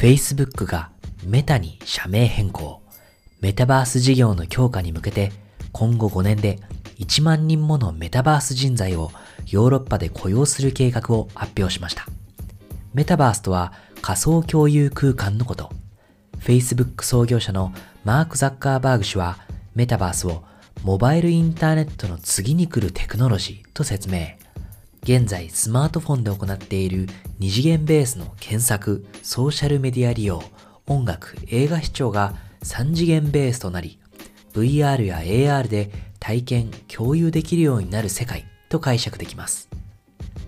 Facebook がメタに社名変更。メタバース事業の強化に向けて今後5年で1万人ものメタバース人材をヨーロッパで雇用する計画を発表しました。メタバースとは仮想共有空間のこと。Facebook 創業者のマーク・ザッカーバーグ氏はメタバースをモバイルインターネットの次に来るテクノロジーと説明。現在スマートフォンで行っている二次元ベースの検索、ソーシャルメディア利用、音楽、映画視聴が3次元ベースとなり、VR や AR で体験、共有できるようになる世界と解釈できます。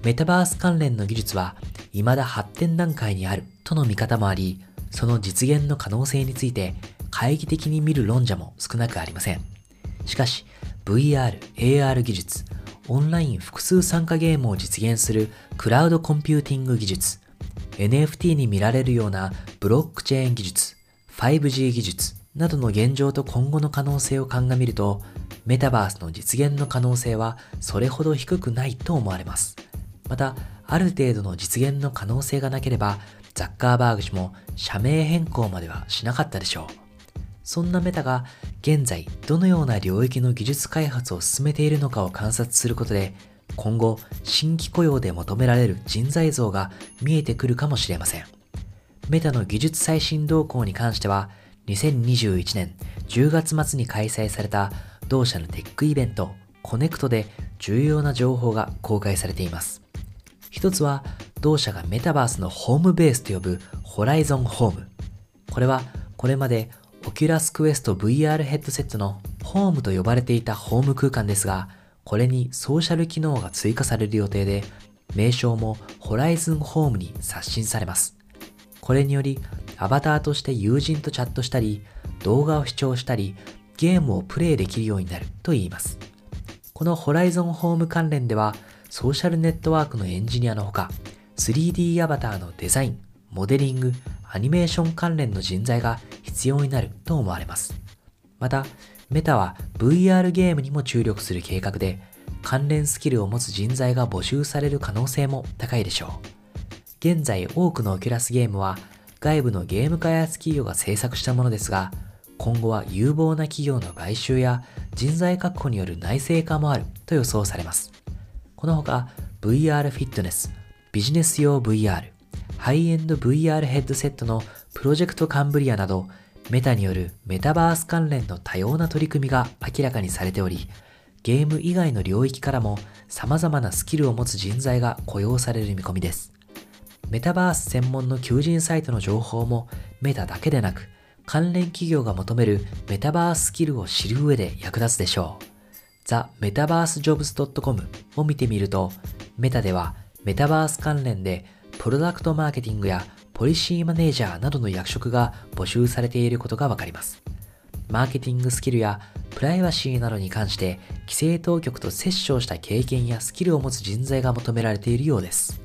メタバース関連の技術は未だ発展段階にあるとの見方もあり、その実現の可能性について懐疑的に見る論者も少なくありません。しかし、VR、AR 技術、オンライン複数参加ゲームを実現するクラウドコンピューティング技術、NFT に見られるようなブロックチェーン技術、5G 技術などの現状と今後の可能性を鑑みると、メタバースの実現の可能性はそれほど低くないと思われます。また、ある程度の実現の可能性がなければ、ザッカーバーグ氏も社名変更まではしなかったでしょう。そんなメタが現在どのような領域の技術開発を進めているのかを観察することで、今後新規雇用で求められる人材像が見えてくるかもしれません。メタの技術最新動向に関しては、2021年10月末に開催された同社のテックイベント Connect で重要な情報が公開されています。一つは同社がメタバースのホームベースと呼ぶ Horizon Home。これはこれまで Oculus Quest VR ヘッドセットのホームと呼ばれていたホーム空間ですが、これにソーシャル機能が追加される予定で、名称も Horizon Home に刷新されます。これにより、アバターとして友人とチャットしたり、動画を視聴したり、ゲームをプレイできるようになると言います。この Horizon Home 関連では、ソーシャルネットワークのエンジニアのほか、3D アバターのデザイン、モデリング、アニメーション関連の人材が必要になると思われます。また、メタは VR ゲームにも注力する計画で、関連スキルを持つ人材が募集される可能性も高いでしょう。現在多くのオキュラスゲームは外部のゲーム開発企業が制作したものですが、今後は有望な企業の買収や人材確保による内製化もあると予想されます。このほか VR フィットネス、ビジネス用 VR、ハイエンド VR ヘッドセットのプロジェクトカンブリアなど、メタによるメタバース関連の多様な取り組みが明らかにされており、ゲーム以外の領域からも様々なスキルを持つ人材が雇用される見込みです。メタバース専門の求人サイトの情報もメタだけでなく、関連企業が求めるメタバーススキルを知る上で役立つでしょう。ザ・メタバース・ジョブズ .com を見てみると、メタではメタバース関連でプロダクトマーケティングやポリシーマネージャーなどの役職が募集されていることがわかります。マーケティングスキルやプライバシーなどに関して規制当局と接触した経験やスキルを持つ人材が求められているようです。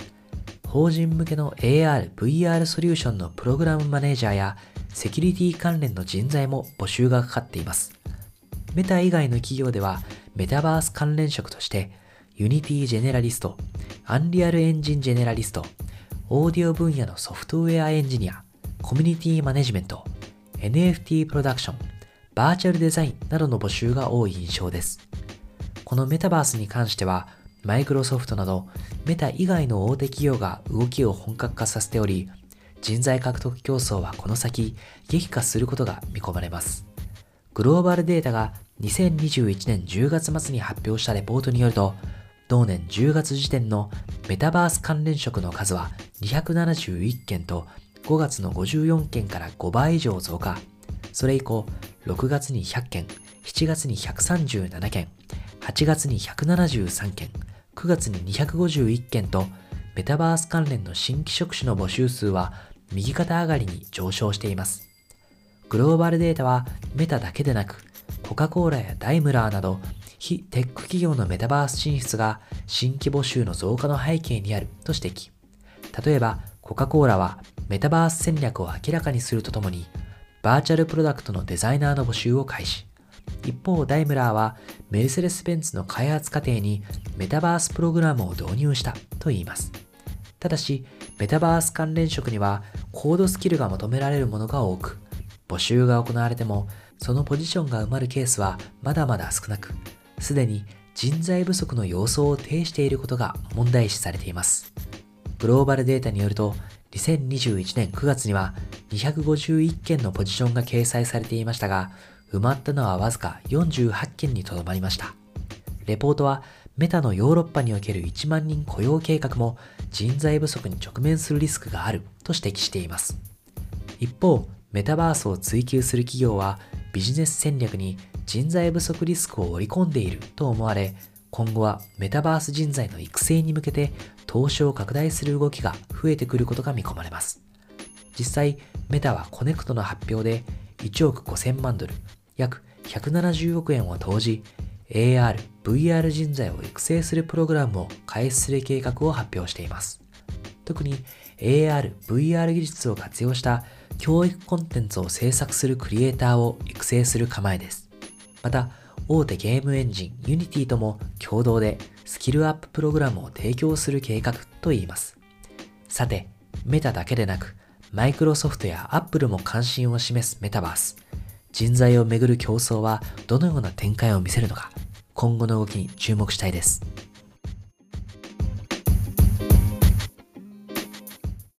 法人向けの AR、VR ソリューションのプログラムマネージャーやセキュリティ関連の人材も募集がかかっています。メタ以外の企業ではメタバース関連職として Unity ジェネラリスト、 Unreal Engine ジェネラリスト、オーディオ分野のソフトウェアエンジニア、コミュニティマネジメント、NFT プロダクション、バーチャルデザインなどの募集が多い印象です。このメタバースに関しては、マイクロソフトなどメタ以外の大手企業が動きを本格化させており、人材獲得競争はこの先激化することが見込まれます。グローバルデータが2021年10月末に発表したレポートによると、同年10月時点のメタバース関連職の数は271件と5月の54件から5倍以上増加。それ以降、6月に100件、7月に137件、8月に173件、9月に251件と、メタバース関連の新規職種の募集数は右肩上がりに上昇しています。グローバルデータはメタだけでなく、コカ・コーラやダイムラーなど非テック企業のメタバース進出が新規募集の増加の背景にあると指摘。例えば、コカ・コーラはメタバース戦略を明らかにするとともに、バーチャルプロダクトのデザイナーの募集を開始。一方、ダイムラーはメルセデス・ベンツの開発過程にメタバースプログラムを導入したと言います。ただし、メタバース関連職にはコードスキルが求められるものが多く、募集が行われても、そのポジションが埋まるケースはまだまだ少なく、すでに人材不足の様相を呈していることが問題視されています。グローバルデータによると、2021年9月には251件のポジションが掲載されていましたが、埋まったのはわずか48件にとどまりました。レポートはメタのヨーロッパにおける1万人雇用計画も人材不足に直面するリスクがあると指摘しています。一方、メタバースを追求する企業はビジネス戦略に人材不足リスクを織り込んでいると思われ、今後はメタバース人材の育成に向けて投資を拡大する動きが増えてくることが見込まれます。実際、メタはコネクトの発表で1億5000万ドル、約170億円を投じ、AR、VR 人材を育成するプログラムを開始する計画を発表しています。特に AR、VR 技術を活用した教育コンテンツを制作するクリエイターを育成する構えです。また、大手ゲームエンジン Unity とも共同でスキルアッププログラムを提供する計画といいます。さて、メタだけでなく、マイクロソフトやアップルも関心を示すメタバース。人材をめぐる競争はどのような展開を見せるのか、今後の動きに注目したいです。